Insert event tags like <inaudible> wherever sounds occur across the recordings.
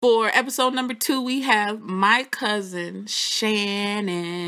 For episode number two, we have my cousin Shannon.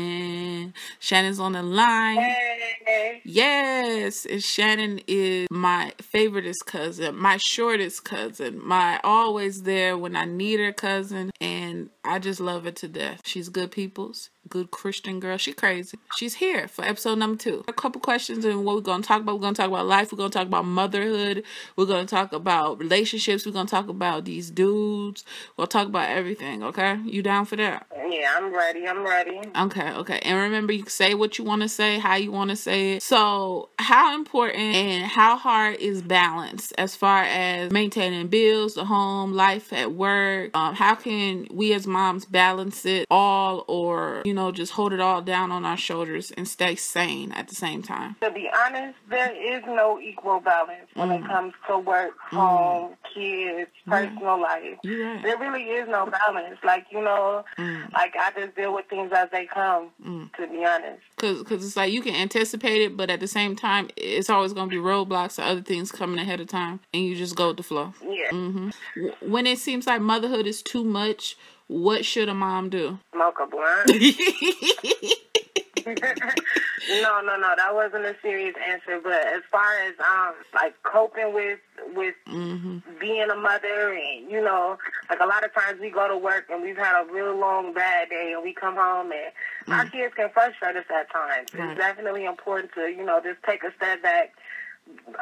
Shannon's on the line. Hey. Yes, and Shannon is my favoriteest cousin, my shortest cousin, my always there when I need her cousin, and I just love her to death. She's good people's, good Christian girl. She crazy. She's here for episode number two. A couple questions and what we're gonna talk about. We're gonna talk about life. We're gonna talk about motherhood. We're gonna talk about relationships. We're gonna talk about these dudes. We'll talk about everything. Okay, you down for that? Yeah, I'm ready. I'm ready. Okay, okay. And remember, you say what you want to say, how you want to say it. So, how important and how hard is balance as far as maintaining bills, the home, life at work? Um, how can we as moms balance it all or, you know, just hold it all down on our shoulders and stay sane at the same time? To be honest, there is no equal balance when Mm. it comes to work, home, kids, personal life. You're. There really is no balance. Like, you know, Mm. like I just deal with things as they come, Mm. to be honest. Cause, cause it's like you can anticipate it, but at the same time, it's always gonna be roadblocks or other things coming ahead of time, and you just go with the flow. Yeah. hmm When it seems like motherhood is too much, what should a mom do? Smoke a blunt. <laughs> no, no, no. That wasn't a serious answer. But as far as um like coping with with hmm being a mother and you know, like a lot of times we go to work and we've had a real long bad day and we come home and our kids can frustrate us at times. Right. It's definitely important to, you know, just take a step back,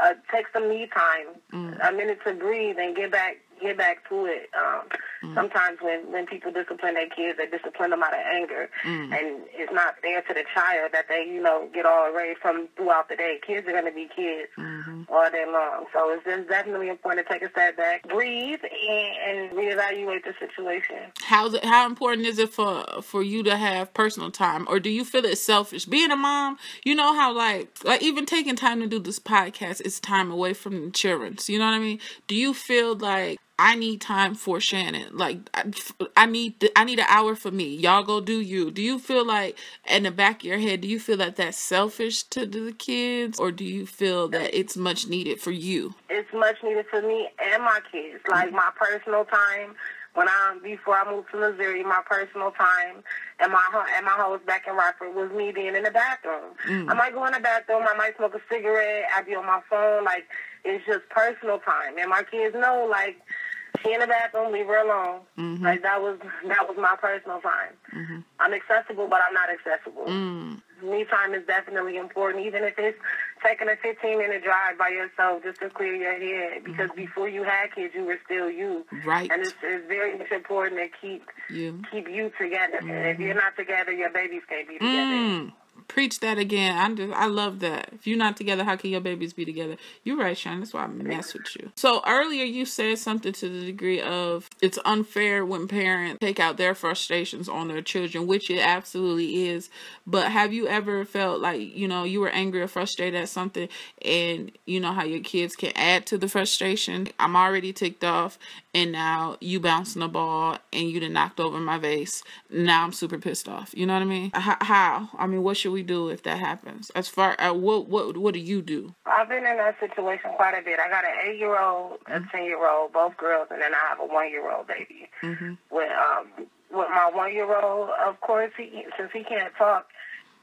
uh, take some me time, Mm. a minute to breathe and get back get back to it. Um Mm. sometimes when, when people discipline their kids they discipline them out of anger Mm. and it's not fair to the child that they, you know, get all away from throughout the day. Kids are gonna be kids hmm all day long. So it's just definitely important to take a step back, breathe, and, and reevaluate the situation. How's it? How important is it for for you to have personal time, or do you feel it's selfish? Being a mom, you know how like like even taking time to do this podcast is time away from the children. So you know what I mean? Do you feel like I need time for Shannon? Like I, I need I need an hour for me. Y'all go do you. Do you feel like in the back of your head? Do you feel that that's selfish to the kids, or do you feel that it's much needed for you? It's much needed for me and my kids. Like my personal time. When I before I moved to Missouri, my personal time and my and my house back in Rockford was me being in the bathroom. Mm. I might go in the bathroom, I might smoke a cigarette, I'd be on my phone. Like it's just personal time, and my kids know like she in the bathroom, leave her alone. Mhm. Like that was that was my personal time. Mhm. I'm accessible, but I'm not accessible. Mm. Me time is definitely important, even if it's taking a 15 minute drive by yourself just to clear your head. Because before you had kids, you were still you, Right. and it's, it's very important to keep You. keep you together. And if you're not together, your babies can't be together. Mm. Preach that again. I just, I love that. If you're not together, how can your babies be together? You're right, Sean. That's why I mess with you. So earlier you said something to the degree of it's unfair when parents take out their frustrations on their children, which it absolutely is. But have you ever felt like you know you were angry or frustrated at something, and you know how your kids can add to the frustration? I'm already ticked off, and now you bouncing the ball and you done knocked over my vase. Now I'm super pissed off. You know what I mean? How? I mean, what should we do if that happens? As far as what what what do you do? I've been in that situation quite a bit. I got an eight year old, a ten year old, both girls, and then I have a one year old baby. Mhm. With um with my one year old, of course, he since he can't talk,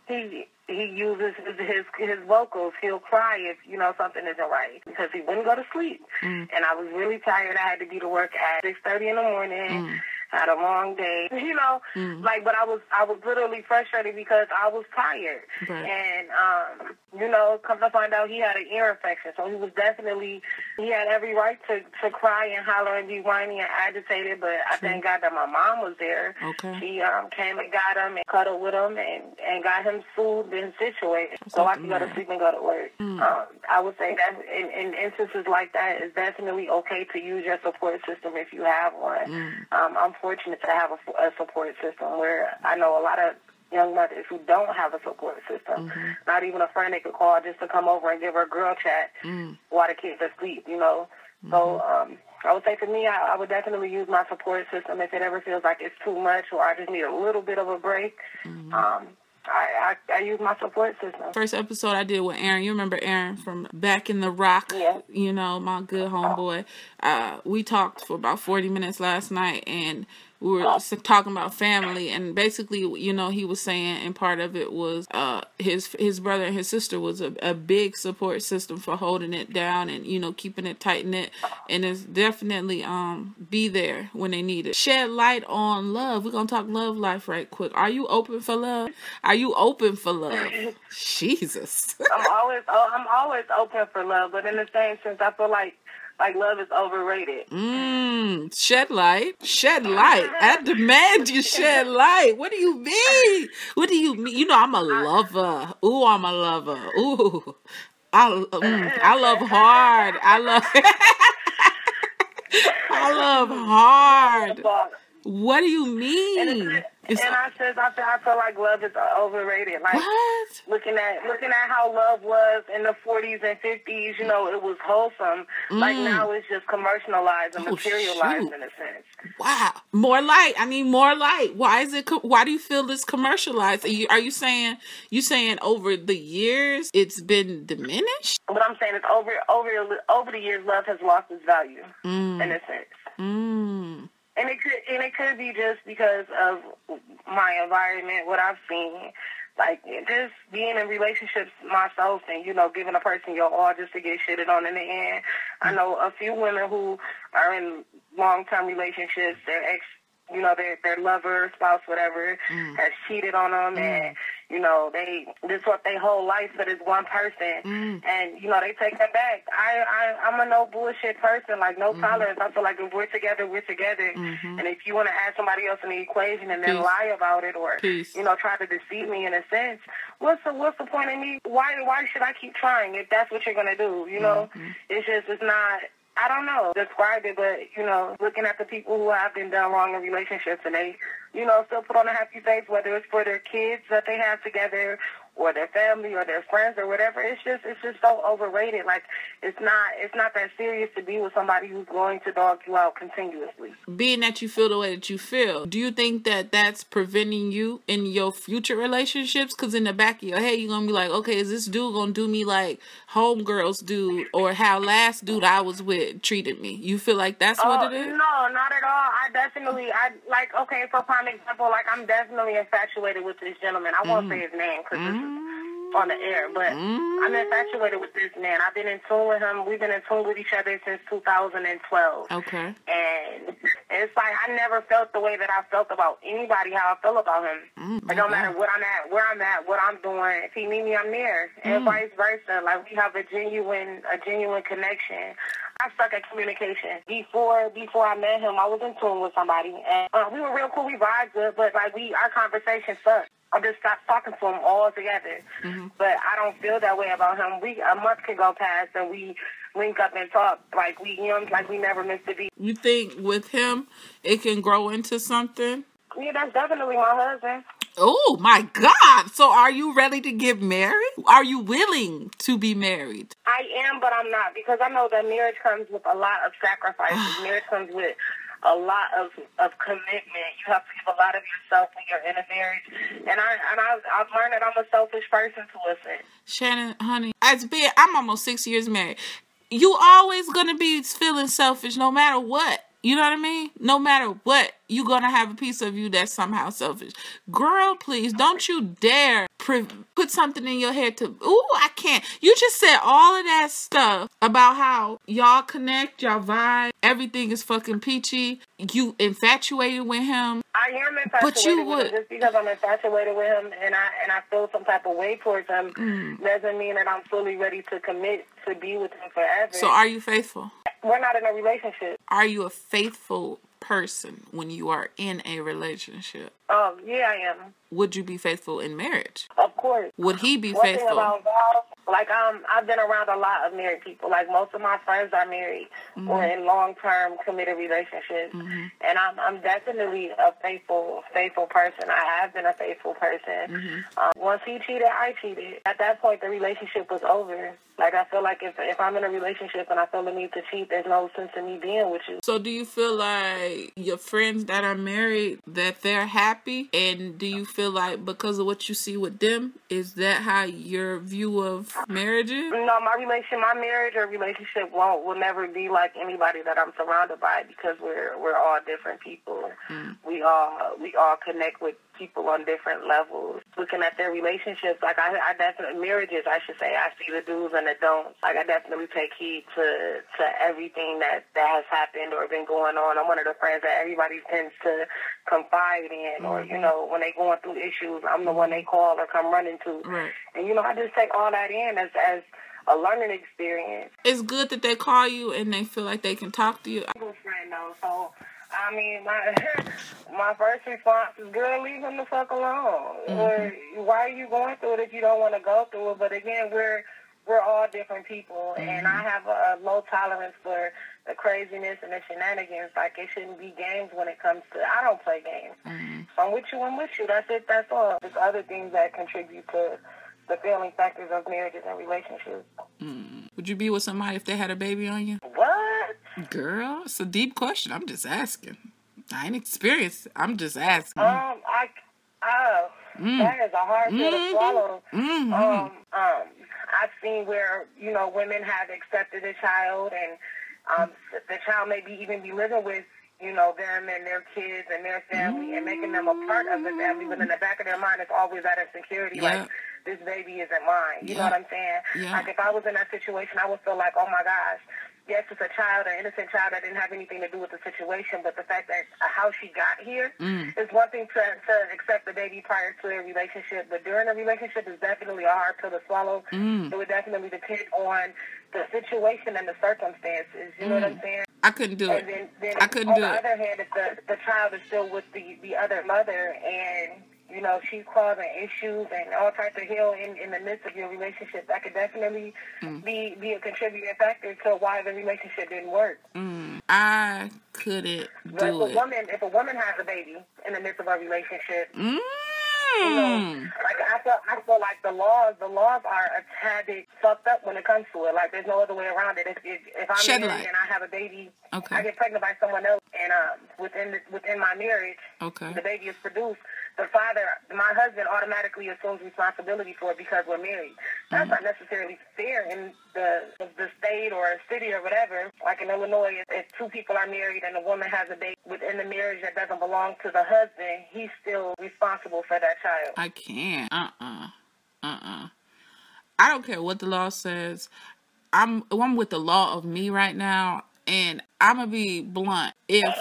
he he uses his, his his vocals. He'll cry if you know something isn't right because he wouldn't go to sleep. Mm. And I was really tired. I had to be to work at six thirty in the morning. Mm. Had a long day, <laughs> you know, Mm. like. But I was I was literally frustrated because I was tired, Right. and um, you know, come to find out he had an ear infection, so he was definitely he had every right to to cry and holler and be whiny and agitated. But I thank God that my mom was there. Okay. She um came and got him and cuddled with him and and got him soothed and situated so I could go to sleep and go to work. Mm. Um, I would say that in, in instances like that, it's definitely okay to use your support system if you have one. Mm. Um, I'm fortunate to have a, a support system where I know a lot of young mothers who don't have a support system, Mhm. not even a friend they could call just to come over and give her a girl chat Mm. while the kids are asleep, you know. So um, I would say for me, I, I would definitely use my support system if it ever feels like it's too much or I just need a little bit of a break. Mhm. Um, I, I, I use my support system. First episode I did with Aaron. You remember Aaron from back in the rock? Yeah. You know, my good homeboy. Uh, we talked for about 40 minutes last night and we were talking about family and basically you know he was saying and part of it was uh his his brother and his sister was a, a big support system for holding it down and you know keeping it tight knit and it's definitely um be there when they need it. Shed light on love. We're gonna talk love life right quick. Are you open for love? Are you open for love? <laughs> Jesus. I'm always oh, I'm always open for love, but in the same sense, I feel like like love is overrated. Mmm, shed light. Shed light. I <laughs> demand you shed light. What do you mean? What do you mean? You know, I'm a lover. Ooh, I'm a lover. Ooh. I, mm, I love hard. I love <laughs> I love <laughs> hard. What do you mean? It's and I says I feel, I feel like love is overrated. Like what? looking at looking at how love was in the 40s and 50s, you know, it was wholesome. Like Mm. now it's just commercialized and Oh, materialized shoot. in a sense. Wow, more light. I need more light. Why is it? Why do you feel this commercialized? Are you, are you saying you saying over the years it's been diminished? But I'm saying it's over over over the years, love has lost its value Mm. in a sense. Mm. And it could and it could be just because of my environment, what I've seen. Like just being in relationships myself and, you know, giving a person your all just to get shitted on in the end. I know a few women who are in long term relationships, their ex you know, their their lover, spouse, whatever, Mm. has cheated on them and you know, they this what their whole life for this one person Mm. and you know they take them back. I, I I'm a no bullshit person, like no tolerance. I feel like if we're together, we're together. Mhm. And if you want to add somebody else in the equation and then Peace. lie about it or Peace. you know try to deceive me in a sense, what's the what's the point of me? Why why should I keep trying if that's what you're gonna do? You know, Mhm. it's just it's not. I don't know describe it, but you know, looking at the people who have been done wrong in relationships and they, you know, still put on a happy face, whether it's for their kids that they have together or their family or their friends or whatever. It's just it's just so overrated. Like it's not it's not that serious to be with somebody who's going to dog you out continuously. Being that you feel the way that you feel, do you think that that's preventing you in your future relationships? Because in the back of your head, you're gonna be like, okay, is this dude gonna do me like homegirls dude or how last dude I was with treated me? You feel like that's Oh, what uh, it is? No, not at all. I definitely, I like, okay, for prime example, like, I'm definitely infatuated with this gentleman. I won't say his name because this is on the air, but Mm. I'm infatuated with this man. I've been in tune with him. We've been in tune with each other since 2012. Okay. And it's like I never felt the way that I felt about anybody how I feel about him. Mm, It don't matter what I'm at, where I'm at, what I'm doing. If he need me, I'm there, and Mm. vice versa. Like we have a genuine, a genuine connection. I suck at communication. Before, before I met him, I was in tune with somebody, and uh, we were real cool. We vibed good, but like we, our conversation sucked. I just stopped talking to him altogether. Mm-hmm. But I don't feel that way about him. We a month can go past, and we link up and talk like we, you know, like we never missed a beat. You think with him it can grow into something? Yeah, that's definitely my husband. Oh my God! So are you ready to get married? Are you willing to be married? I am, but I'm not because I know that marriage comes with a lot of sacrifices. <sighs> marriage comes with a lot of of commitment. You have to give a lot of yourself when you're in a marriage. And I and I I've learned that I'm a selfish person to sense. Shannon, honey, as being I'm almost six years married. You always gonna be feeling selfish no matter what. You know what I mean? No matter what, you're gonna have a piece of you that's somehow selfish. Girl, please don't you dare pre- put something in your head to. Ooh, I can't. You just said all of that stuff about how y'all connect, y'all vibe, everything is fucking peachy. You infatuated with him. I am infatuated But you with would- him just because I'm infatuated with him and I and I feel some type of way towards him Mm. doesn't mean that I'm fully ready to commit to be with him forever. So are you faithful? We're not in a relationship. Are you a faithful person when you are in a relationship? Um, yeah, I am. Would you be faithful in marriage? Of course. Would he be One thing faithful? about vows, like um, I've been around a lot of married people. Like most of my friends are married Mm-hmm. or in long-term committed relationships, and I'm I'm definitely a faithful faithful person. I have been a faithful person. Mm-hmm. Um, once he cheated, I cheated. At that point, the relationship was over. Like I feel like if if I'm in a relationship and I feel the need to cheat, there's no sense in me being with you. So do you feel like your friends that are married that they're happy, and do you feel like because of what you see with them, is that how your view of marriage is? No, my relation, my marriage or relationship won't will never be like anybody that I'm surrounded by because we're we're all different people. Mm. We all we all connect with people on different levels. Looking at their relationships, like I, I definitely marriages, I should say. I see the do's and the don'ts. Like I definitely take heed to to everything that that has happened or been going on. I'm one of the friends that everybody tends to confide in, mm-hmm. or you mm-hmm. know, when they going through issues, I'm the one they call or come running to. Right. And you know, I just take all that in as as a learning experience. It's good that they call you and they feel like they can talk to you. I'm a friend though, so I mean, my <laughs> my first response is, "Girl, leave him the fuck alone. Mm-hmm. Why are you going through it if you don't want to go through it?" But again, we're we're all different people, mm-hmm. and I have a, a low tolerance for the craziness and the shenanigans. Like it shouldn't be games when it comes to. I don't play games. Mm-hmm. So I'm with you. I'm with you. That's it. That's all. There's other things that contribute to the failing factors of marriages and relationships. Mm. Would you be with somebody if they had a baby on you? Girl, it's a deep question. I'm just asking. I ain't experienced. I'm just asking. Um, I, oh, mm. that is a hard pill mm-hmm. to swallow. Mm-hmm. Um, um, I've seen where you know women have accepted a child, and um, the child maybe even be living with you know, them and their kids and their family and making them a part of the family, but in the back of their mind, it's always that insecurity, yeah. like, this baby isn't mine. You yeah. know what I'm saying? Yeah. Like, if I was in that situation, I would feel like, oh my gosh, yes, it's a child, an innocent child that didn't have anything to do with the situation, but the fact that uh, how she got here mm. is one thing to, to accept the baby prior to a relationship, but during a relationship is definitely a hard pill to swallow. Mm. It would definitely depend on the situation and the circumstances. You mm. know what I'm mm. saying? I couldn't do it. Then, then I couldn't do it. On the other hand, if the, the child is still with the, the other mother and you know, she's causing issues and all types of hell in, in the midst of your relationship. That could definitely mm. be be a contributing factor to why the relationship didn't work. Mm. I couldn't but do if it. A woman, if a woman has a baby in the midst of a relationship, mm. You know, like I feel, I feel like the laws, the laws are a tad bit fucked up when it comes to it. Like there's no other way around it. If if, if I'm Shed married light. and I have a baby, okay. I get pregnant by someone else, and um, within the, within my marriage, okay. the baby is produced the father, my husband, automatically assumes responsibility for it because we're married. That's mm-hmm. not necessarily fair in the the state or city or whatever. Like in Illinois, if, if two people are married and a woman has a baby within the marriage that doesn't belong to the husband, he's still responsible for that child. I can't. Uh uh-uh. uh. Uh-uh. I don't care what the law says. I'm I'm with the law of me right now, and I'm gonna be blunt. If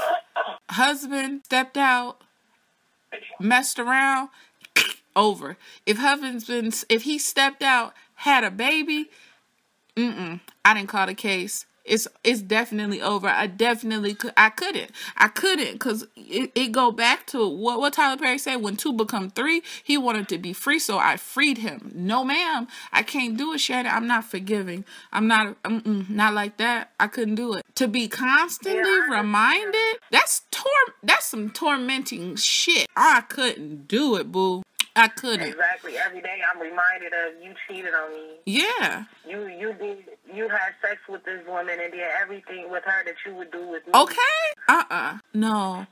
husband stepped out messed around, <sniffs> over. If husband's if he stepped out, had a baby, mm-mm, I didn't call the case it's it's definitely over. I definitely could. I couldn't. I couldn't because it, it go back to what what Tyler Perry said. When two become three, he wanted to be free, so I freed him. No, ma'am, I can't do it, Shannon. I'm not forgiving. I'm not. Not like that. I couldn't do it. To be constantly yeah. reminded. That's tor. That's some tormenting shit. I couldn't do it, boo. I couldn't. Exactly. Every day I'm reminded of you cheated on me. Yeah. You you did you had sex with this woman and did everything with her that you would do with me. Okay. Uh uh-uh. uh No.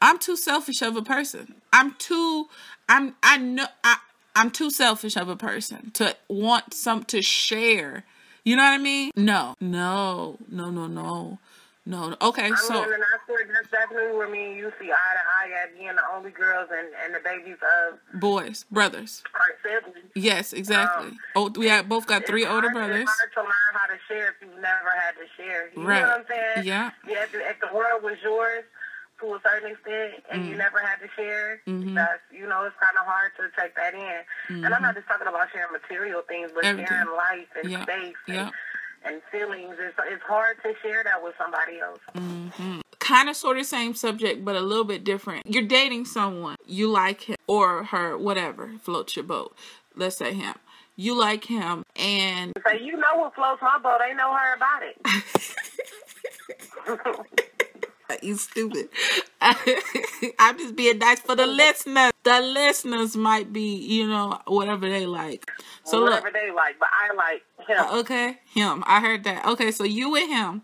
I'm too selfish of a person. I'm too I'm I know I I'm too selfish of a person to want some to share. You know what I mean? No. No. No, no, no. No. Okay, I so. Mean, and I feel that's definitely where me and you see eye to eye at being the only girls and, and the babies of boys, brothers. Our siblings. Yes, exactly. Um, oh, we have both got three older brothers. It's hard to learn how to share if you've never had to share. You right. know what I'm saying? Yeah. Yeah. If, if the world was yours to a certain extent and mm. you never had to share, mm-hmm. that's you know it's kind of hard to take that in. Mm-hmm. And I'm not just talking about sharing material things, but Everything. sharing life and yep. space. And, yep and feelings. It's, it's hard to share that with somebody else. Mm-hmm. Kind of sort of same subject, but a little bit different. You're dating someone, you like him or her, whatever floats your boat. Let's say him. You like him, and so you know what floats my boat. Ain't know her about it. <laughs> <laughs> you stupid. <laughs> I'm just being nice for the listeners. The listeners might be, you know, whatever they like. So whatever look, they like, but I like him. Uh, okay, him. I heard that. Okay, so you and him,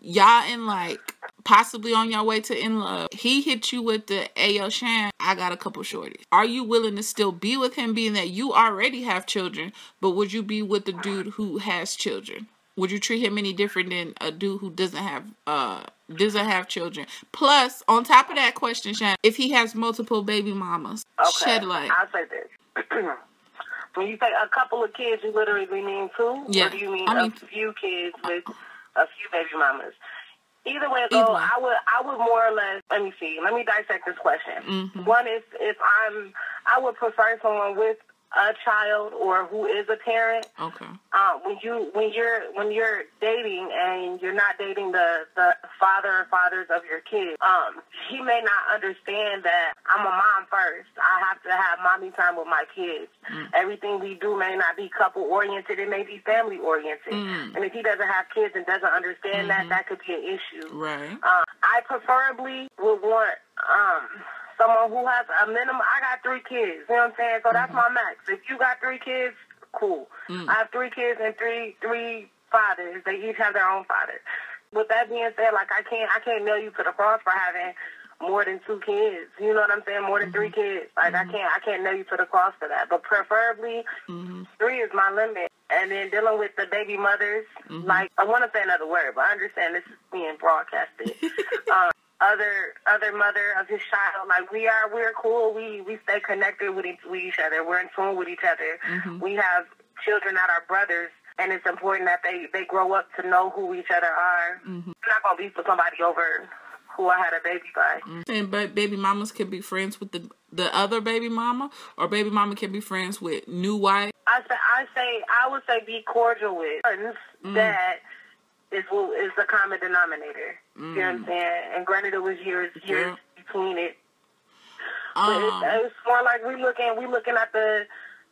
y'all in like possibly on your way to in love. He hit you with the Ayo Shan. I got a couple shorties. Are you willing to still be with him, being that you already have children? But would you be with the dude who has children? Would you treat him any different than a dude who doesn't have uh doesn't have children? Plus, on top of that question, Shan, if he has multiple baby mamas, Okay, shed light. I'll say this. <clears throat> when you say a couple of kids, you literally mean two? Yeah, Or do you mean, I mean- a few kids with a few baby mamas? Either way it Either. I would I would more or less let me see, let me dissect this question. Mhm. One is if I'm I would prefer someone with a child or who is a parent. Okay. Um, when you when you're when you're dating and you're not dating the the father or fathers of your kids, um, he may not understand that I'm a mom first. I have to have mommy time with my kids. Everything we do may not be couple oriented; it may be family oriented. Mm. And if he doesn't have kids and doesn't understand that, that could be an issue. Right. Um, I preferably would want um, someone who has a minimum. I got three kids. You know what I'm saying? So that's my max. If you got three kids, cool. Mm. I have three kids and three three fathers. They each have their own father. With that being said, like I can't I can't nail you to the cross for having more than two kids. You know what I'm saying? More than three kids. Like I can't I can't nail you to the cross for that. But preferably Mm-hmm. three is my limit. And then dealing with the baby mothers, Mm-hmm. like I want to say another word, but I understand this is being broadcasted. um, <laughs> other other mother of his child, like we are, we're cool. We we stay connected with each, with each other. We're in tune with each other. Mhm. We have children that are brothers, and it's important that they they grow up to know who each other are. Mhm. I'm not gonna be for somebody over who I had a baby by. And but baby mamas can be friends with the the other baby mama, or baby mama can be friends with new wife. I say, I say, I would say be cordial with friends Mm. that is what is the common denominator. You know what I'm saying? And granted, it was years years Mm. Yeah. between it, but Um, it's, it's more like we looking we looking at the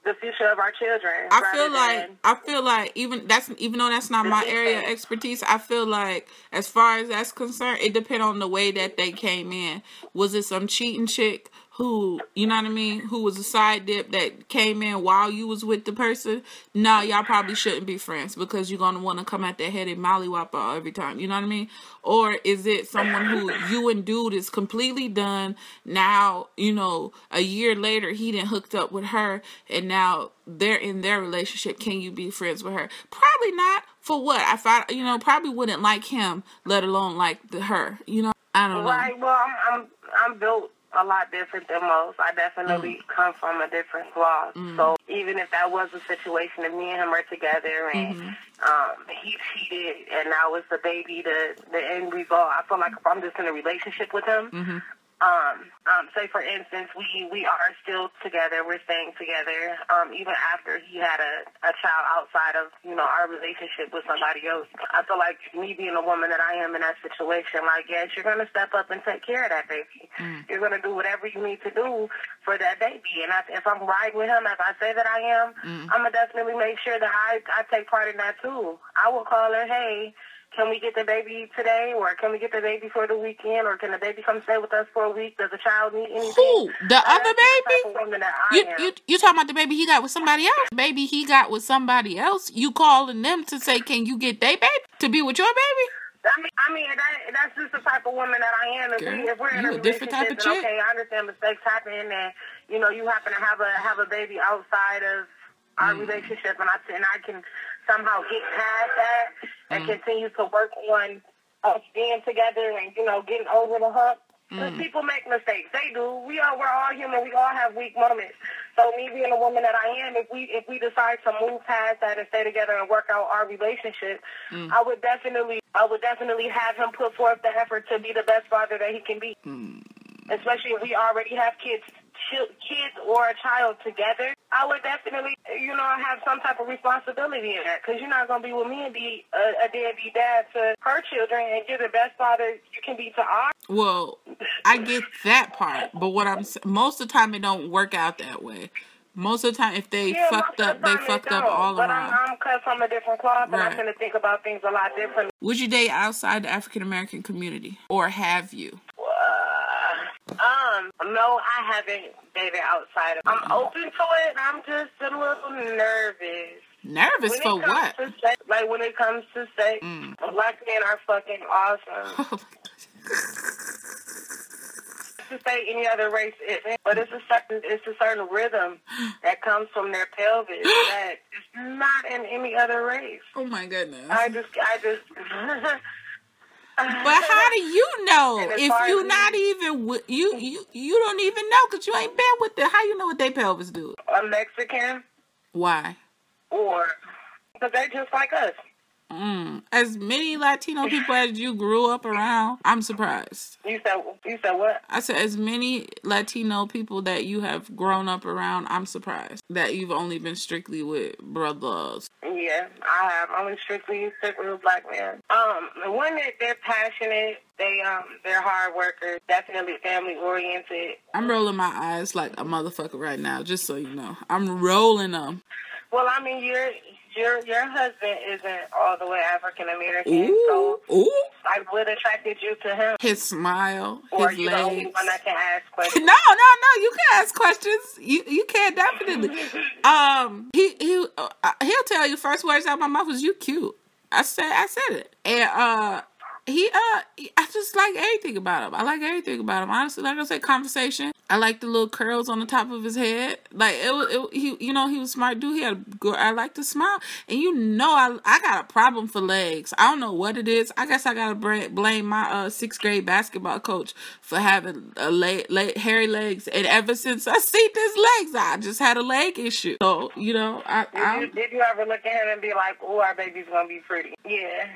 the future of our children. I feel like I feel like even that's even though that's not my area of expertise, I feel like as far as that's concerned, it depends on the way that they came in. Was it some cheating chick who, you know what I mean, who was a side dip that came in while you was with the person? No, y'all probably shouldn't be friends because you're gonna want to come at their head and mollywop every time. You know what I mean? Or is it someone who you and dude is completely done now? You know, a year later he didn't hooked up with her, and now they're in their relationship. Can you be friends with her? Probably not. For what? I thought you know probably wouldn't like him, let alone like the her. You know, I don't know. Right. Well, I'm I'm I'm built a lot different than most. I definitely Mm. come from a different cloth. So even if that was a situation and me and him are together and Mm-hmm. um he cheated and I was the baby the the end result, I feel like if I'm just in a relationship with him, hmm um, um, say for instance, we we are still together. We're staying together, um, even after he had a a child outside of you know our relationship with somebody else. I feel like me being a woman that I am in that situation, like yes, you're gonna step up and take care of that baby. You're gonna do whatever you need to do for that baby. And I, if I'm right with him, if I say that I am, I'm gonna definitely make sure that I I take part in that too. I will call her, hey can we get the baby today, or can we get the baby for the weekend, or can the baby come stay with us for a week? Does the child need anything? Who? The That's other baby? of woman that I You, am. you you talking about the baby he got with somebody else? Baby he got with somebody else. You calling them to say, can you get they baby to be with your baby? I mean, I mean that, that's just the type of woman that I am. If, we, Girl, if we're in a a different type relationship, of chick. okay, I understand mistakes happen, and you know you happen to have a have a baby outside of our Mm. relationship, and I and I can somehow get past that and Mm. continue to work on us being together and you know getting over the hump. Mm. people make mistakes, they do. We are we're all human. We all have weak moments. So me being a woman that I am, if we if we decide to move past that and stay together and work out our relationship, Mm. I would definitely I would definitely have him put forth the effort to be the best father that he can be. Mm. Especially if we already have kids kids or a child together, I would definitely, you know, have some type of responsibility in that. Because you're not going to be with me and be a, a deadbeat dad to her children and you're the best father you can be to ours. Well, I get that part, but what I'm most of the time it don't work out that way. Most of the time, if they Yeah, fucked up, they fucked up all but around. I'm, I'm cut from a different cloth and I'm going to think about things a lot differently. Would you date outside the African American community, or have you? Um, no, I haven't dated outside of. I'm open to it. I'm just a little nervous. Nervous for what? Sex, like when it comes to sex, Mm. black men are fucking awesome. <laughs> to say any other race isn't, but it's a certain it's a certain rhythm <gasps> that comes from their pelvis that is not in any other race. <gasps> oh my goodness. I just I just. <laughs> But <laughs> how do you know if you not even you you you don't even know because you ain't been with them? How you know what they pelvis do? a Mexican Why? or because they're just like us. Mm. As many Latino people as you grew up around, I'm surprised. You said you said what? I said as many Latino people that you have grown up around, I'm surprised that you've only been strictly with brothers. Yeah, I have. I'm strictly strictly with black men. Um, the one that they're passionate, they um they're hard workers, definitely family oriented. I'm rolling my eyes like a motherfucker right now, just so you know. I'm rolling them. Well, I mean, your your your husband isn't all the way African American, Ooh, so ooh. like what attracted you to him? His smile, Or his you the only legs. one that can ask <laughs> No, questions? no, no. You can ask questions. You you can definitely. <laughs> Um, he he uh, he'll tell you first words out of my mouth was you cute. I said I said it, and uh, he uh, I just like everything about him. I like everything about him. Honestly, like I said, conversation. I like the little curls on the top of his head. Like it was, it, he you know he was smart dude. He had a. I like to smile, and you know I I got a problem for legs. I don't know what it is. I guess I gotta blame my uh sixth grade basketball coach for having a leg, leg hairy legs, and ever since I <laughs> see his legs, I just had a leg issue. So you know I. Did you, I did you ever look at him and be like, "Oh, our baby's gonna be pretty"? Yeah.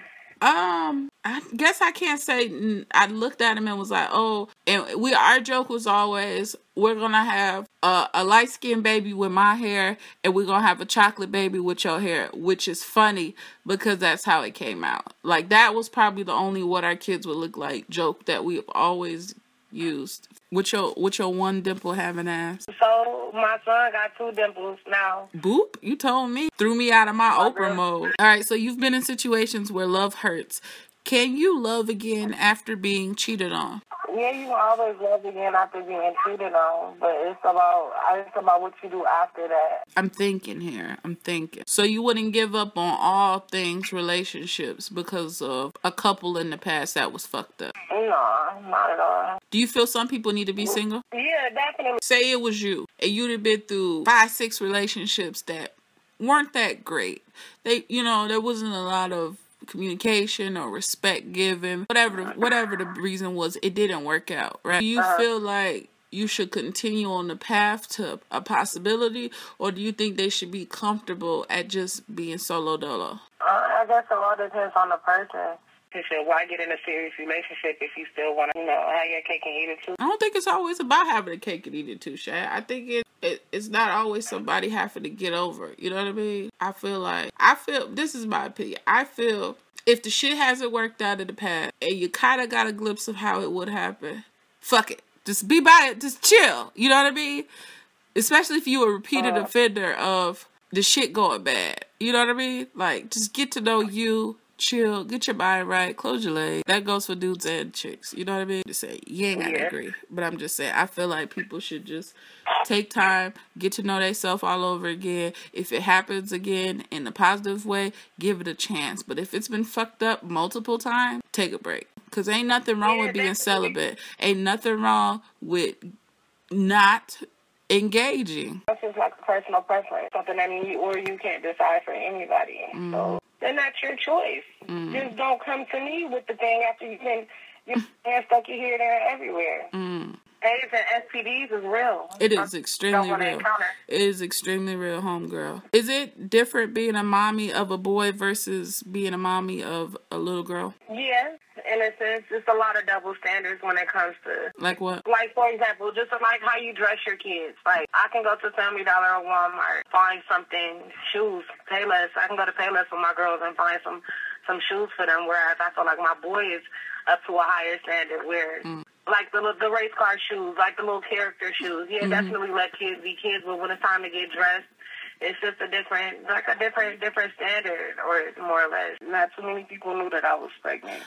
Um, I guess I can't say I looked at him and was like, "Oh," and we our joke was always we're gonna have a, a light skinned baby with my hair, and we're gonna have a chocolate baby with your hair, which is funny because that's how it came out. Like that was probably the only what our kids would look like joke that we've always used. With your what your one dimple having ass. So my son got two dimples now. Boop, you told me. Threw me out of my My Oprah girl. mode. All right, so you've been in situations where love hurts. Can you love again after being cheated on? Yeah, you can always love again after being cheated on, but it's about it's about what you do after that. I'm thinking here. I'm thinking. So you wouldn't give up on all things relationships because of a couple in the past that was fucked up. No, not at all. Do you feel some people need to be single? Yeah, definitely. Say it was you and you'd have been through five, six relationships that weren't that great. They, you know, there wasn't a lot of communication or respect given. Whatever, the, whatever the reason was, it didn't work out. Right? Do you Uh-huh. feel like you should continue on the path to a possibility, or do you think they should be comfortable at just being solo dolo? Uh, I guess it all depends on the person. Shit, why get in a serious relationship if you still want to, you know, have your cake and eat it too? I don't think it's always about having a cake and eat it too, Shad. I think it, it it's not always somebody having to get over. it. You know what I mean? I feel like I feel this is my opinion. I feel if the shit hasn't worked out in the past and you kind of got a glimpse of how it would happen, fuck it. Just be by it. Just chill. You know what I mean? Especially if you a repeated Uh. offender of the shit going bad. You know what I mean? Like just get to know you. Chill, get your mind right, close your legs. That goes for dudes and chicks. You know what I mean? To say you ain't gotta Yeah. agree, but I'm just saying I feel like people should just take time, get to know themselves all over again. If it happens again in a positive way, give it a chance. But if it's been fucked up multiple times, take a break. Cause ain't nothing wrong Yeah, with being celibate. Ain't nothing wrong with not engaging. That's just like a personal preference, something that you or you can't decide for anybody. So then that's your choice. Just don't come to me with the thing after you've been you've been stuck your here, there, and everywhere. Mm. AIDS and STDs is real. It is extremely don't want to real. It is extremely real, homegirl. Is it different being a mommy of a boy versus being a mommy of a little girl? Yeah, in a sense, it's a lot of double standards when it comes to Like what? Like, for example, just like how you dress your kids. Like, I can go to Family Dollar or Walmart, find something, shoes, Payless. I can go to Payless with my girls and find some some shoes for them, whereas I feel like my boy is up to a higher standard where, mm. like, the the race car shoes, like the little character shoes. Yeah, mm-hmm. definitely let kids be kids, but when it's time to get dressed, it's just a different, like a different, different standard, or more or less. Not too many people knew that I was pregnant.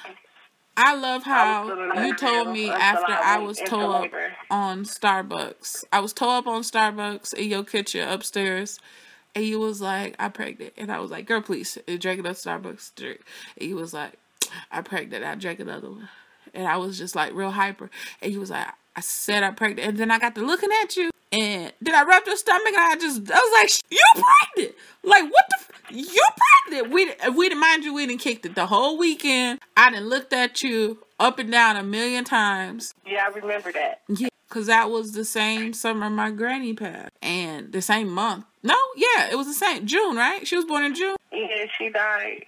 I love how in you told me after I was towed up on Starbucks. I was towed up on Starbucks in your kitchen upstairs. And you was like, I'm pregnant. And I was like, girl, please, uh, and drank another Starbucks drink. And you was like, I'm pregnant. I drank another one. And I was just like real hyper. And you was like, I said I'm pregnant. And then I got to looking at you. And then I rubbed your stomach and I just, I was like, you pregnant. Like, what the, f- you pregnant. We, we, didn't, mind you, we didn't kicked it the whole weekend. I didn't looked at you up and down a million times. Yeah, I remember that. Yeah, because that was the same summer my granny passed. And the same month. No, yeah, it was the same. June, right? She was born in June. Yeah, she died.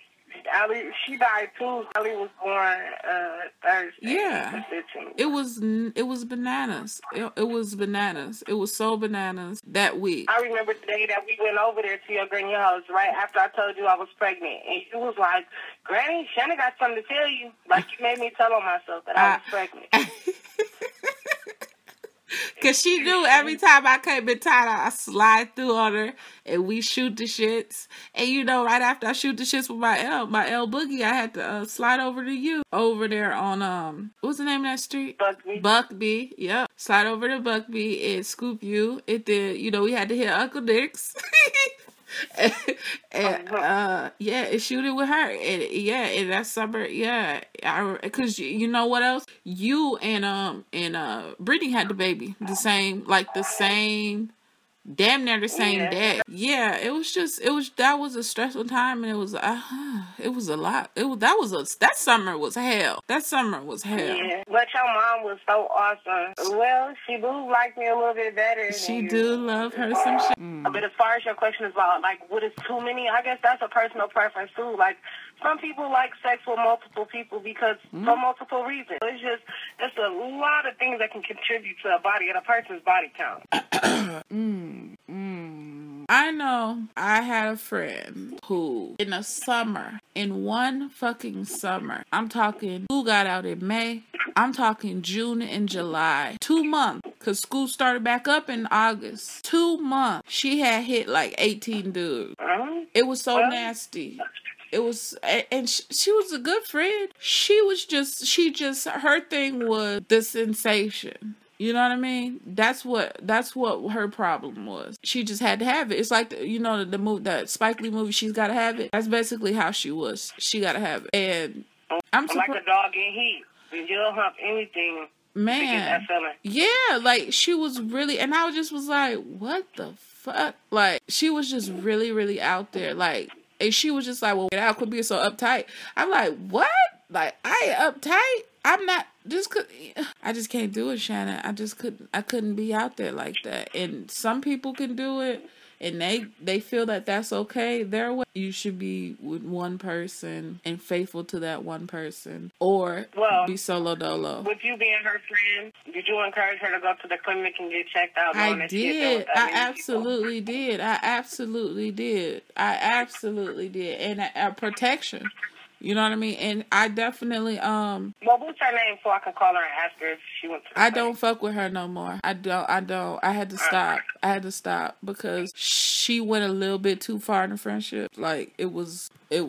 Ali, she died too. Ali was born uh, Thursday. Yeah. the 15th. It was it was bananas. It, it was bananas. It was so bananas that week. I remember the day that we went over there to your granny house right after I told you I was pregnant, and you was like, "Granny, Shannon got something to tell you." Like you made me tell on myself that I was pregnant. <laughs> <laughs> Cause she knew every time I came in town, I slide through on her and we shoot the shits. And you know, right after I shoot the shits with my L, my L boogie, I had to uh, slide over to you over there on um, what's the name of that street? Buckby. Buckby, yep. Slide over to Buckby and scoop you. It did, you know, we had to hit Uncle Nick's. <laughs> <laughs> and, and, uh, yeah, and shoot it with her. And yeah, and that summer, yeah, I because you, you know what else? You and um and uh Brittany had the baby the same, like the same. Damn near the same Yeah. day. Yeah, it was just it was that was a stressful time and it was uh, <sighs> it was a lot. It was that was a that summer was hell. That summer was hell. Yeah, but your mom was so awesome. Well, she do like me a little bit better. She do love her some mm. shit. But as far as your question is about like what is too many, I guess that's a personal preference too. Like some people like sex with multiple people because mm-hmm. for multiple reasons. It's just it's a lot of things that can contribute to a body and a person's body count. <coughs> Mm. I know I had a friend who, in the summer, in one fucking summer, I'm talking, who got out in May, I'm talking June and July, two months, because school started back up in August. Two months, she had hit like 18 dudes. It was so nasty. It was, and she was a good friend. She was just, she just, her thing was the sensation. You know what I mean? That's what, that's what her problem was. She just had to have it. It's like, the, you know, the, the movie, that Spike Lee movie, She's Gotta Have It. That's basically how she was. She gotta have it. And I'm like a dog in heat. You don't have anything to man. that feeling. Yeah, like she was really, and I just was like, what the fuck? Like she was just really, really out there. Like, and she was just like, well, get out, quit being so uptight. I'm like, what? Like I ain't uptight. I'm not. This could. I just can't do it, Shannon. I just couldn't. I couldn't be out there like that. And some people can do it. And they they feel that that's okay. Their way. You should be with one person and faithful to that one person, or Well, be solo dolo. With you being her friend, did you encourage her to go to the clinic and get checked out? I that she had dealt did. I many people? absolutely did. I absolutely did. I absolutely did. And uh, protection. You know what I mean? And I definitely um Well, what's her name so I can call her and ask her if she went to I don't fuck with her no more. I don't I don't. I had to stop. I had to stop because she went a little bit too far in the friendship. Like it was it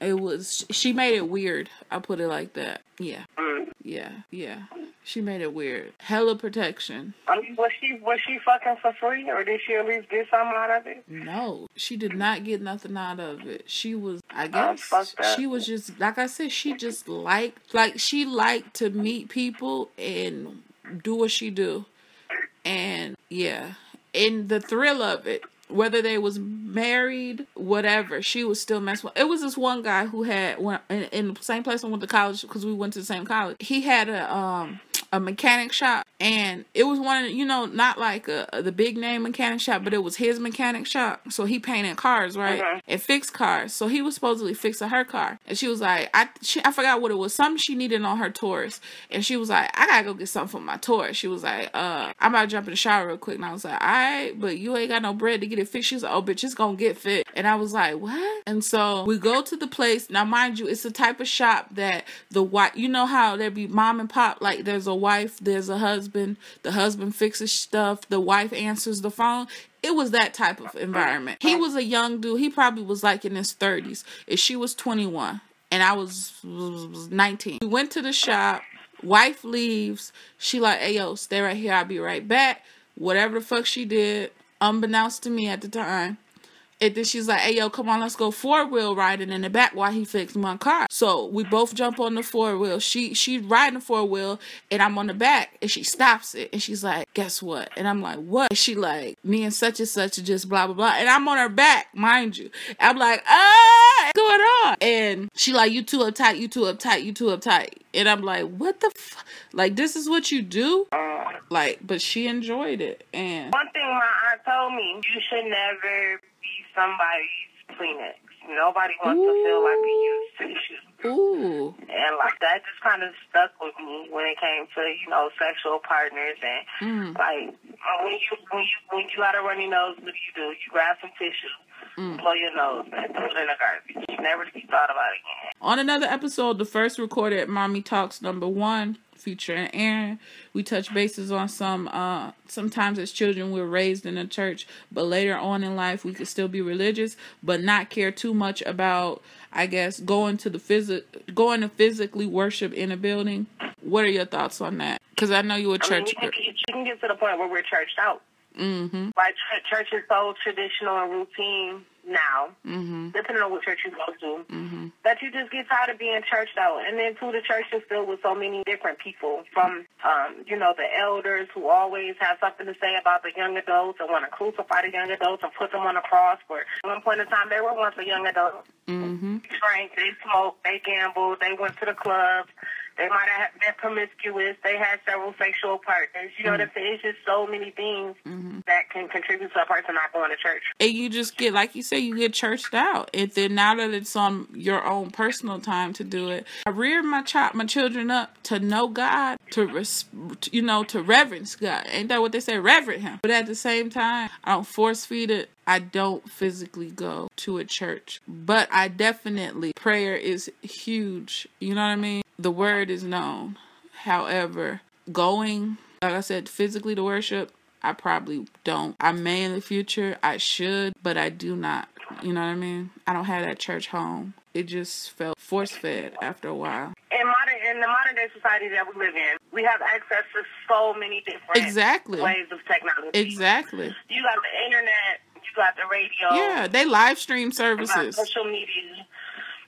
it was she made it weird. I put it like that. Yeah. Mm. Yeah. Yeah. She made it weird. Hella protection. I mean, was she was she fucking for free, or did she at least get something out of it? No, she did not get nothing out of it. She was, I guess, that. she was just like I said. She just liked, like she liked to meet people and do what she do, and yeah, and the thrill of it. Whether they was married, whatever, she was still messing with. It was this one guy who had went in, in the same place I went to college because we went to the same college. He had a um a mechanic shop and it was one of you know not like a, the big name mechanic shop but it was his mechanic shop. So he painted cars right Mhm. and fixed cars. So he was supposedly fixing her car. And she was like i she, i forgot what it was something she needed on her taurus. And she was like i gotta go get something for my taurus. She was like uh i'm about to jump in the shower real quick. And i was like all right but you ain't got no bread to get it fixed. She's like oh bitch it's gonna get fit and i was like what? And so we go to the place. Now mind you it's the type of shop that the white you know how there be mom and pop like there's a wife there's a husband the husband fixes stuff the wife answers the phone it was that type of environment he was a young dude he probably was like in his 30s and she was 21 and I was, was 19. We went to the shop. Wife leaves. She like, hey yo, stay right here. I'll be right back. Whatever the fuck she did, unbeknownst to me at the time. And then she's like, hey, yo, come on, let's go four wheel riding in the back while he fixed my car. So we both jump on the four wheel. She she riding the four wheel and I'm on the back and she stops it and she's like, guess what? And I'm like, what? And she like, me and such and such just blah blah blah. And I'm on her back, mind you. I'm like, ah, what's going on? And she like, you too uptight, you too uptight, you too uptight. And I'm like, what the f-? Like, this is what you do? Like, but she enjoyed it. And One thing my aunt told me, you should never somebody's Kleenex. Nobody wants to feel like a used tissue. <laughs> ooh, And like that just kind of stuck with me when it came to you know sexual partners and mm, like when you when you when you got a runny nose, what do you do? You grab some tissue, mm. blow your nose, and throw it in the garbage. Never to be thought about again. On another episode, the first recorded Mommy Talks number one, featuring Aaron, we touch bases on some uh sometimes as children we're raised in a church, but later on in life we could still be religious, but not care too much about I guess going to the physic going to physically worship in a building. What are your thoughts on that? Because I know you're a I mean, church can, you can get to the point where we're churched out. Mm-hmm. Like church is so traditional and routine now, Mm-hmm. depending on what church you go to, Mm-hmm. that you just get tired of being churched out. And then too, the church is filled with so many different people, from um, you know the elders who always have something to say about the young adults and want to crucify the young adults and put them on a cross. For at one point in time, they were once a young adult. Mm-hmm. They drank, they smoked, they gambled, they went to the clubs. They might have been promiscuous. They had several sexual partners. You know what I'm saying? It's just so many things Mm-hmm. that can contribute to a person not going to church. and you just get like you say you get churched out and then now that it's on your own personal time to do it i reared my child my children up to know god to res- you know to reverence god ain't that what they say reverend him but at the same time i don't force feed it I don't physically go to a church, but I definitely prayer is huge. You know what I mean? The word is known. However, going like I said physically to worship, I probably don't. I may in the future, I should, but I do not. You know what I mean? I don't have that church home. It just felt force fed after a while. In modern in the modern day society that we live in, we have access to so many different Exactly. ways of technology. Exactly. You got the internet, got the radio, Yeah, they live stream services. social media.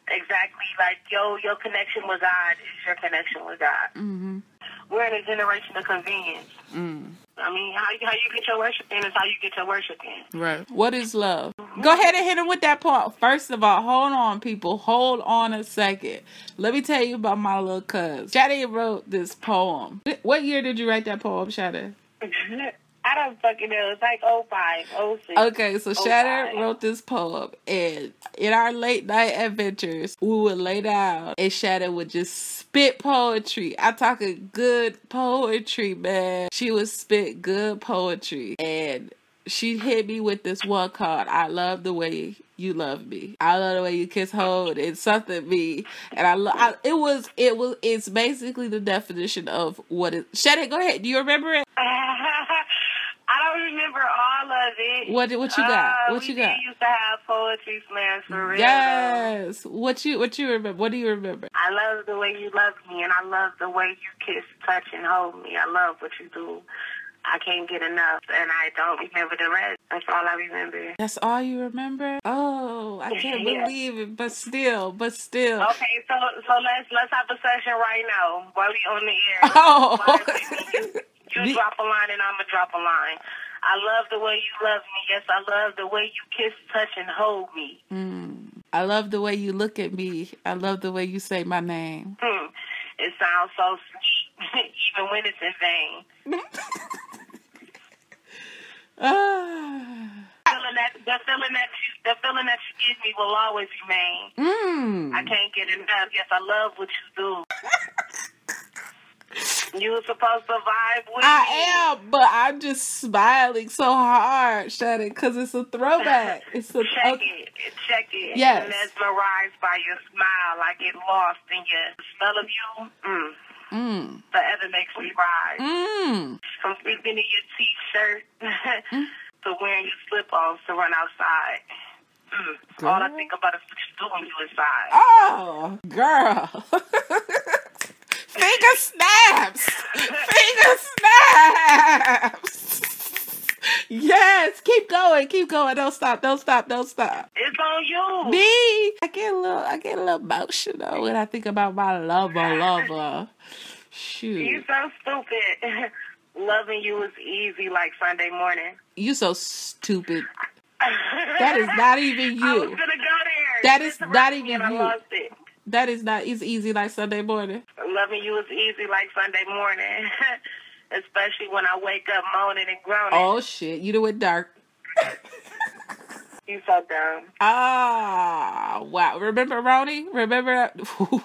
Exactly, like yo, your connection with God is your connection with God. Mhm. We're in a generation of convenience. Mm. I mean, how you, how you get your worship in is how you get your worship in. Right. What is love? Go ahead and hit him with that part. First of all, hold on, people. Hold on a second. Let me tell you about my little cuz. Shadi wrote this poem. What year did you write that poem, Shadi? <laughs> I don't fucking know. It's like 05, 06. Okay, so Oh, Shatter wrote this poem, and in our late night adventures, we would lay down, and Shatter would just spit poetry. I'm talking good poetry, man. She would spit good poetry, and she hit me with this one called "I love the way you love me." I love the way you kiss, hold, and something me, and I, lo- I it was it was it's basically the definition of what it. Shatter, go ahead. Do you remember it? I all What what you got? Uh, what we you got? used to have poetry slams for real. though. Yes. What you what you remember? What do you remember? I love the way you love me, and I love the way you kiss, touch, and hold me. I love what you do. I can't get enough, and I don't remember the rest. That's all I remember. That's all you remember? Oh, I <laughs> can't Yeah. believe it. But still, but still. Okay, so so let's let's have a session right now while we on the air. <laughs> Oh. <laughs> You, you drop a line and I'ma drop a line. I love the way you love me. Yes, I love the way you kiss, touch, and hold me. Mm. I love the way you look at me. I love the way you say my name. Hmm. It sounds so sweet, <laughs> even when it's in vain. <laughs> Ah. Feeling that the feeling that you the feeling that you give me will always remain. Mm. I can't get enough. Yes, I love what you do. <laughs> you were supposed to vibe with me. I am, but I'm just smiling so hard, it, because it's a throwback. <laughs> It's a Check it, check it. Yes. Mesmerized by your smile, I get lost in your smell of you. Mm, Mm. forever makes me rise. Mm. From sleeping in your t-shirt <laughs> to wearing your slip-ons to run outside. Mm-mm. All I think about is what you're doing you inside. Oh, girl. <laughs> Finger snaps. Finger snaps. Yes, keep going, keep going. Don't stop, don't stop, don't stop. It's on you. Me, I get a little, I get a little emotional when I think about my lover, lover. Shoot, You so stupid. <laughs> Loving you is easy like Sunday morning. you so stupid. <laughs> That is not even you. I was gonna go there. That is not even you. I lost it. That is not. It's easy like Sunday morning. Loving you is easy like Sunday morning. <laughs> Especially when I wake up moaning and groaning. Oh shit, you do it dark. You so dumb. Ah, wow. Remember Roni? Remember <laughs> <laughs> Where's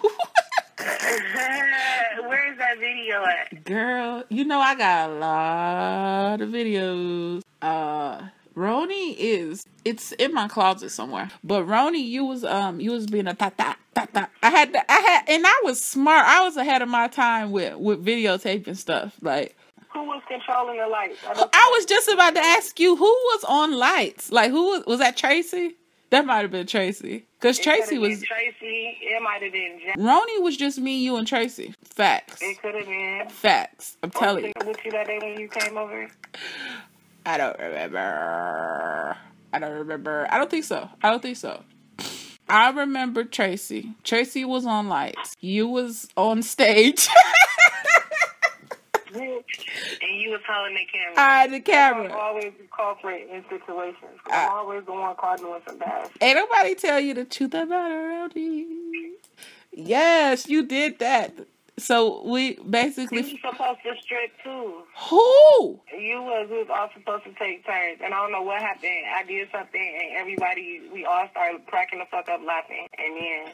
that video at? Girl, you know I got a lot of videos. Uh Roni is it's in my closet somewhere. But Roni, you was um you was being a ta ta ta ta. I had to, I had and I was smart. I was ahead of my time with with videotaping stuff. Like Who was controlling the lights? I, I was just about to ask you who was on lights. Like who was was that Tracy? That might have been Tracy. Cause It Tracy was been Tracy. It might have been Jack. Roni was just me, you, and Tracy. Facts. It could have been. Facts. I'm telling you. With you that day when you came over. I don't remember. I don't remember. I don't think so. I don't think so. I remember Tracy. Tracy was on lights. You was on stage. <laughs> and you was holding the camera. I had the I'm camera. always the culprit in situations. I- I'm always the one caught doing some bad. Ain't nobody tell you the truth about her, LD. Yes, you did that. So we You basically was supposed to strip too. who? You was we was all supposed to take turns, and I don't know what happened. I did something, and everybody we all started cracking the fuck up laughing, and then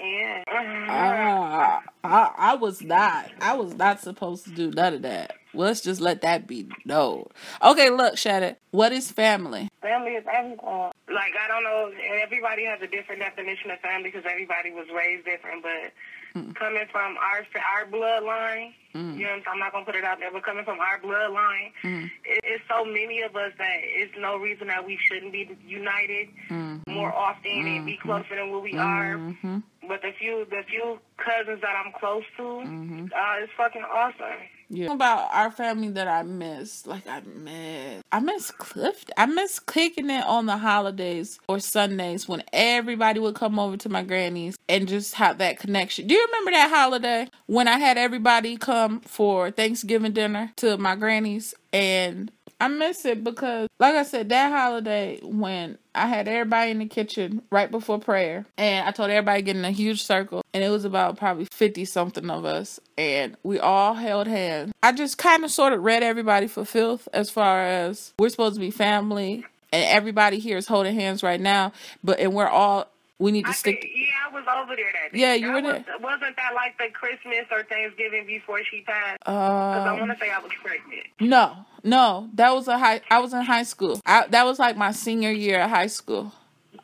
yeah. Ah, I, I was not. I was not supposed to do none of that. Let's just let that be known. Okay, look, Shannon. What is family? Family is everything. Like I don't know, everybody has a different definition of family because everybody was raised different. But coming from our our bloodline, Mm. you know, what I'm. I'm not gonna put it out there, but coming from our bloodline, Mm. it, it's so many of us that it's no reason that we shouldn't be united Mm. more often and be closer than what we are. Mm-hmm. But the few the few cousins that I'm close to, Mm-hmm. uh, it's fucking awesome. Yeah. About our family that I miss, like I miss, I miss Clifton. I miss kicking it on the holidays or Sundays when everybody would come over to my granny's and just have that connection. Do you remember that holiday when I had everybody come for Thanksgiving dinner to my granny's and I miss it because, like I said, that holiday when I had everybody in the kitchen right before prayer, and I told everybody get in a huge circle, and it was about probably 50 something of us, and we all held hands. I just kind of sort of read everybody for filth as far as we're supposed to be family, and everybody here is holding hands right now, but and we're all, we need to I stick. think, yeah, I was over there that day. Yeah, you were was, there. Wasn't that like the Christmas or Thanksgiving before she passed? Because I Um, want to say I was pregnant. No, no, that was a high. I was in high school. I, that was like my senior year of high school.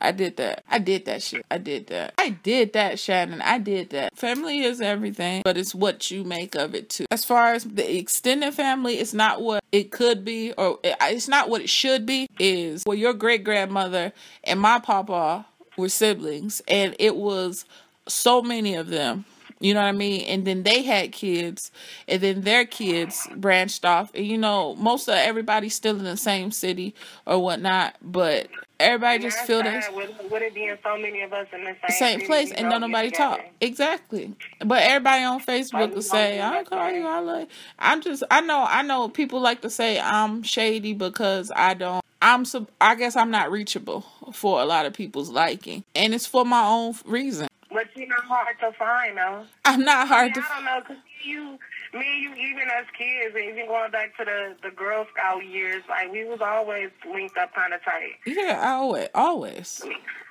I did that. I did that shit. I did that. I did that, Shannon. I did that. Family is everything, but it's what you make of it too. As far as the extended family, it's not what it could be, or it's not what it should be. Is well, your great grandmother and my papa were siblings, and it was so many of them. You know what I mean? And then they had kids, and then their kids branched off. And you know, most of everybody's still in the same city or whatnot, but everybody just feel that With, with it being so many of us in the same, same place and don't nobody talk. Exactly. But everybody on Facebook Like, will say, don't I call you. I love I'm just I know I know people like to say I'm shady because I don't I'm sub- I guess I'm not reachable for a lot of people's liking. And it's for my own reason. But you're not hard to find, though. I'm not hard to I don't know, 'cause you, me and you, even as kids, and even going back to the, the Girl Scout years, like, we was always linked up kind of tight. Yeah, always, always,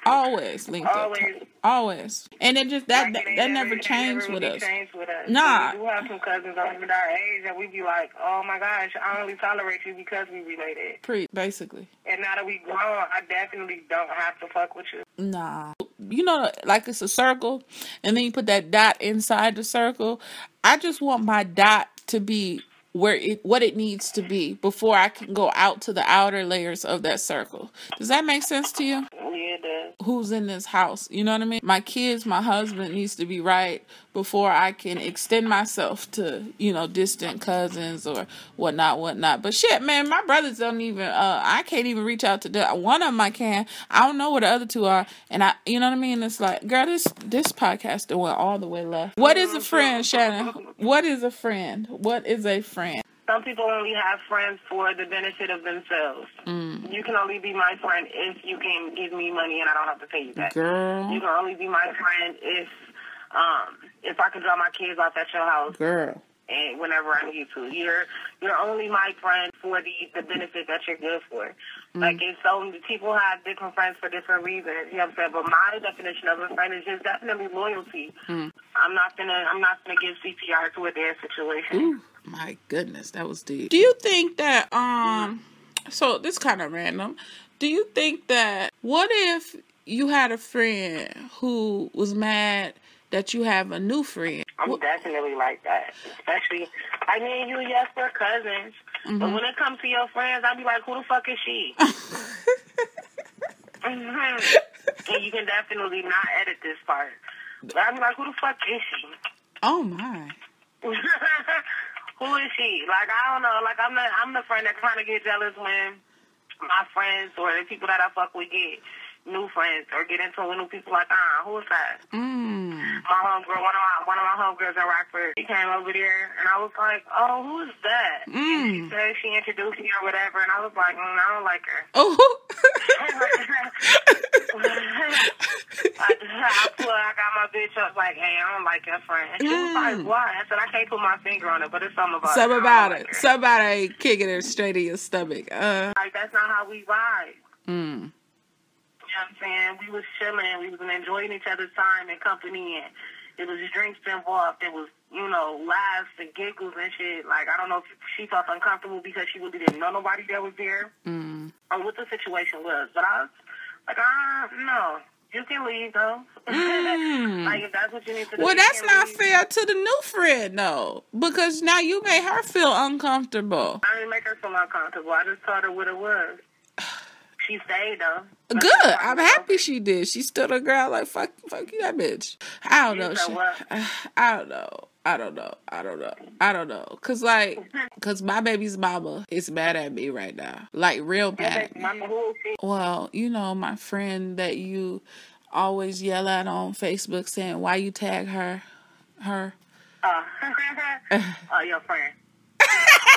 always linked up. Always. Always, and it just that Like, that, that never changed never with really us. Changed with us. Nah. We do have some cousins on even our age, and we be like, oh my gosh, I only tolerate you because we related. Pre, basically. And now that we grown, I definitely don't have to fuck with you. Nah. You know, like it's a circle, and then you put that dot inside the circle. I just want my dot to be where it what it needs to be before I can go out to the outer layers of that circle. Does that make sense to you? Yeah. Who's in this house. You know what I mean? My kids, my husband needs to be right before I can extend myself to, you know, distant cousins or whatnot, whatnot. But shit, man, my brothers don't even, uh, I can't even reach out to them. One of them I can. I don't know where the other two are. And I, you know what I mean? It's like, girl, this, this podcast went all the way left. What is a friend, Shannon? What is a friend? What is a friend? Some people only have friends for the benefit of themselves. Mm. You can only be my friend if you can give me money and I don't have to pay you back. Girl. You can only be my friend if um if I can drop my kids off at your house Girl. and whenever I need to. You're you're only my friend for the the benefit that you're good for. Like if so people have different friends for different reasons, you know what I'm saying? But my definition of a friend is just definitely loyalty. Mm. I'm not gonna I'm not gonna give CPR to a dead situation. My goodness, that was deep. Do you think that um so this kind of random. Do you think that what if you had a friend who was mad that you have a new friend? I'm What- definitely like that. Especially, I mean, you, yes, we're cousins. Mm-hmm. But when it comes to your friends, I'll be like, who the fuck is she? <laughs> Mhm. and you can definitely not edit this part. But be like, who the fuck is she? oh my. <laughs> who is she? Like, I don't know. Like, I'm the, I'm the friend that kind of get jealous when my friends or the people that I fuck with get new friends or get into with new people. Like, ah, who is that? Mm. my homegirl, one of my one of my homegirls in Rockford, she came over there, and I was like, "Oh, who is that?" And she Mm. said she introduced me or whatever, and I was like, mm, "I don't like her." Oh. <laughs> <laughs> <laughs> I, I, put, I got my bitch up like, "Hey, I don't like your friend." And she was like, Mm. "Why?" I said, "I can't put my finger on it, but it's something about Something it. About it. like her." Somebody kicking it straight in your stomach. Uh. Like that's not how we ride. Mm. You know what I'm saying? We was chilling. We was enjoying each other's time and company, and it was drinks involved. It was, you know, laughs and giggles and shit. Like, I don't know if she felt uncomfortable because she really didn't know nobody that was there Mm. or what the situation was. But I was like, ah, no. You can leave, though. Mm. <laughs> like, if that's what you need to do. Well, that's not leave. fair to the new friend, though, because now you made her feel uncomfortable. I didn't make her feel uncomfortable. I just told her what it was. She stayed, though. Good. I'm happy she did. She stood her ground like fuck, fuck you, that bitch. I don't You know. She-? <sighs> I don't know. I don't know. I don't know. I don't know. Cause like, <laughs> cause my baby's mama is mad at me right now. Like real bad. mad. baby mama, who is she? Well, you know my friend that you always yell at on Facebook saying why you tag her, her. Uh, oh, <laughs> your friend. <laughs>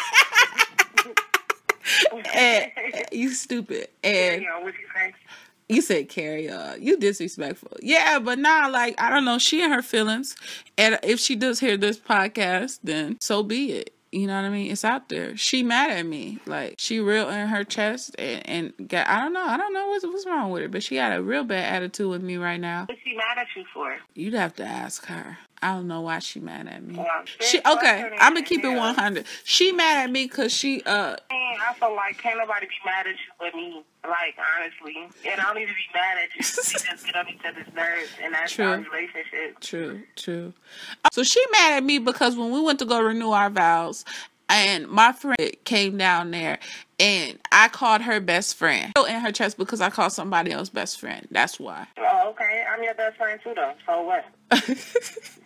<laughs> And you stupid. And you you? You said carry on. You disrespectful. Yeah, but nah, like I don't know. She and her feelings, and if she does hear this podcast, then so be it. You know what I mean? It's out there. She mad at me. Like she real in her chest, and, and got I don't know. I don't know what's what's wrong with her, but she got a real bad attitude with me right now. What's she mad at you for? You'd have to ask her. I don't know why she mad at me. Well, She okay. I'm gonna keep it 100. She mad at me because she uh I feel like can't nobody be mad at you but me. Like honestly, and I don't need to be mad at you. we just get on each other's nerves, and that's <laughs> True. our relationship. True, true. So she mad at me because when we went to go renew our vows, and my friend came down there, and I called her best friend in her chest because I called somebody else best friend. That's why. Oh, okay. I'm your best friend too, though. So what? <laughs>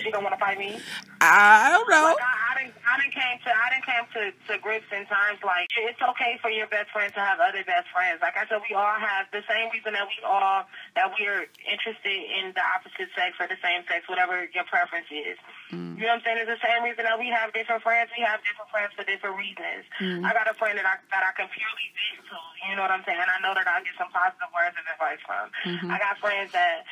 She don't want to fight me. I don't know. Like, I, I didn't, I didn't came to, I didn't came to, to grips in times like it's okay for your best friend to have other best friends. Like I said, we all have the same reason that we all that we are interested in the opposite sex or the same sex, whatever your preference is. Mm. You know what I'm saying? It's the same reason that we have different friends. We have different friends for different reasons. Mm. I got a friend that I that I can purely vent to. You know what I'm saying? And I know that I'll get some positive words of advice from. Mm-hmm. I got friends that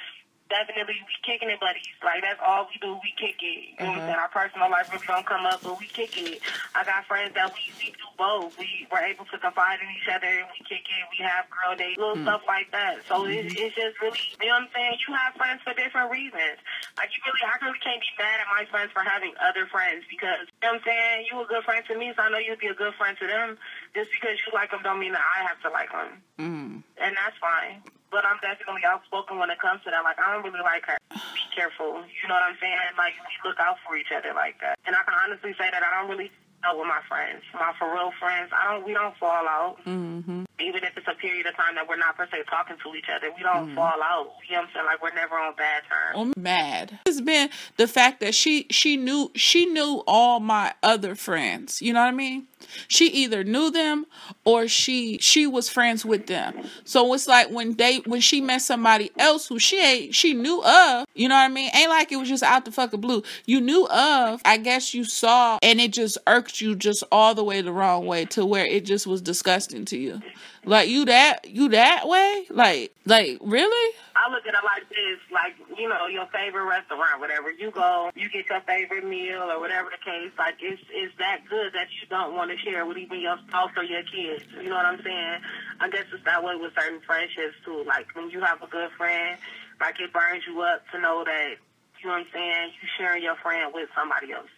definitely we kicking it buddies. Like that's all we do, we kick it. You know what I'm mm-hmm. saying? Our personal life really don't come up, but we kicking it. I got friends that we, we do both. We were able to confide in each other and we kick it. We have girl dates, little hmm. stuff like that. So it's, mm-hmm. it's just really, you know what I'm saying? You have friends for different reasons. Like you really, I really can't be mad at my friends for having other friends because, you know what I'm saying? You a good friend to me, so I know you'd be a good friend to them. Just because you like them don't mean that I have to like them. Mm. Mm-hmm. And that's fine. But I'm definitely outspoken when it comes to that. Like, I don't really like her. Be careful. You know what I'm saying? Like, we look out for each other like that. And I can honestly say that I don't really know with my friends. My for real friends, I don't, we don't fall out. Mm-hmm. Even if it's a period of time that we're not per se talking to each other, we don't mm. fall out. You know what I'm saying? Like we're never on bad terms. I'm mad. It's been the fact that she she knew she knew all my other friends. You know what I mean? She either knew them or she she was friends with them. So it's like when they when she met somebody else who she ain't she knew of, you know what I mean? Ain't like it was just out the fucking blue. You knew of, I guess you saw and it just irked you just all the way the wrong way to where it just was disgusting to you. Like you that you that way? Like like really? I look at it like this, like, you know, your favorite restaurant, whatever. You go, you get your favorite meal or whatever the case, like it's it's that good that you don't want to share with even your spouse or your kids. You know what I'm saying? I guess it's that way with certain friendships too. Like when you have a good friend, like it burns you up to know that you know what I'm saying, you sharing your friend with somebody else.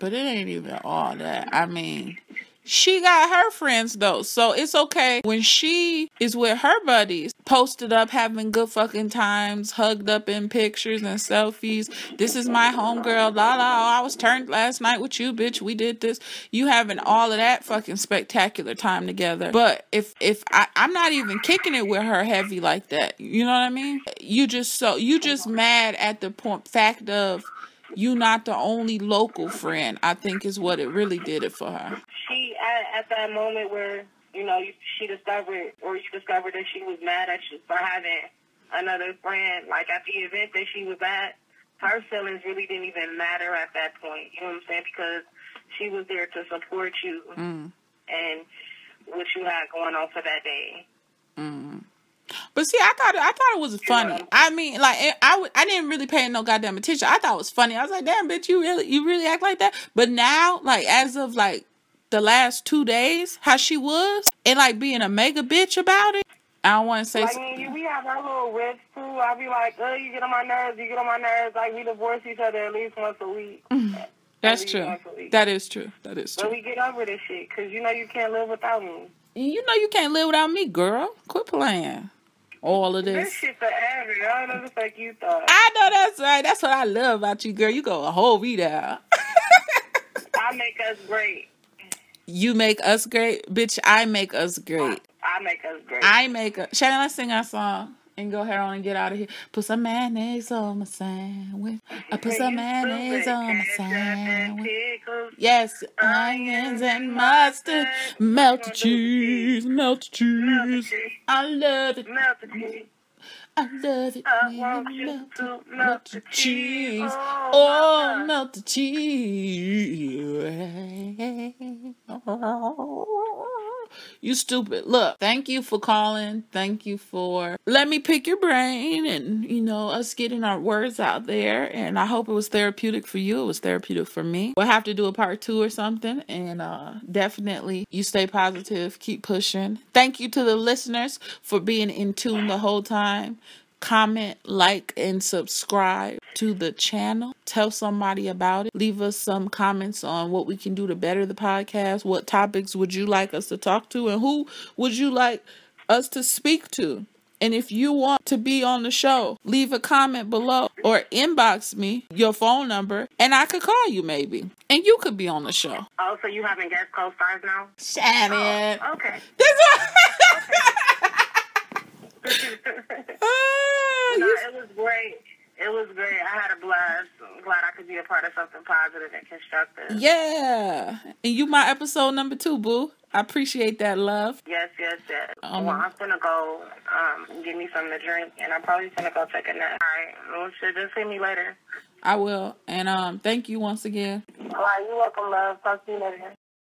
But it ain't even all that. I mean, she got her friends though, so it's okay when she is with her buddies, posted up, having good fucking times, hugged up in pictures and selfies. This is my homegirl, la la. I was turned last night with you, bitch. We did this. You having all of that fucking spectacular time together. But if if I, I'm not even kicking it with her heavy like that, you know what I mean? You just so you just mad at the point fact of you not the only local friend. I think is what it really did it for her. She at, at that moment where you know she discovered or you discovered that she was mad at you for having another friend. Like at the event that she was at, her feelings really didn't even matter at that point. You know what I'm saying? Because she was there to support you mm. and what you had going on for that day. Mm. But see, I thought I thought it was funny. I mean, like I, I didn't really pay no goddamn attention. I thought it was funny. I was like, damn, bitch, you really you really act like that. But now, like as of like the last two days, how she was, and like being a mega bitch about it. I don't want to say. Like, I mean, we have our little rifts too. I be like, oh, you get on my nerves, you get on my nerves. Like we divorce each other at least once a week. Mm-hmm. That's true. That is true. That is true. But we get over this shit because you know you can't live without me. You know you can't live without me, girl. Quit playing all of this. This shit forever. I don't know the fuck you thought. I know that's right. That's what I love about you, girl. You go a whole read out. I make us great. You make us great, bitch. I make us great. I, I make us great. I make us. Shannon, let's sing our song and go ahead on and get out of here. Put some mayonnaise on my sandwich. I put some mayonnaise on my sandwich. Yes, onions and mustard, melted cheese, melted cheese. I love it. Melted cheese. I love it I when you melt, to melt the cheese. Oh, melt the cheese. You stupid. Look, thank you for calling. Thank you for let me pick your brain and, you know, us getting our words out there. And I hope it was therapeutic for you. It was therapeutic for me. We'll have to do a part two or something. And uh, definitely you stay positive, keep pushing. Thank you to the listeners for being in tune the whole time comment, like, and subscribe to the channel. Tell somebody about it. Leave us some comments on what we can do to better the podcast. What topics would you like us to talk to? And who would you like us to speak to? And if you want to be on the show, leave a comment below or inbox me your phone number and I could call you maybe. And you could be on the show. Oh, so you having guest co stars now? Shannon. Oh, okay. This <laughs> <laughs> oh, no, it was great. It was great. I had a blast. I'm glad I could be a part of something positive and constructive. Yeah. And you my episode number two, boo. I appreciate that love. Yes, yes, yes. Um, well, I'm gonna go um, get me something to drink, and I'm probably gonna go take a nap. All right. Well, shit, just see me later. I will. And um, thank you once again. All right, you're welcome, love. Talk to you later.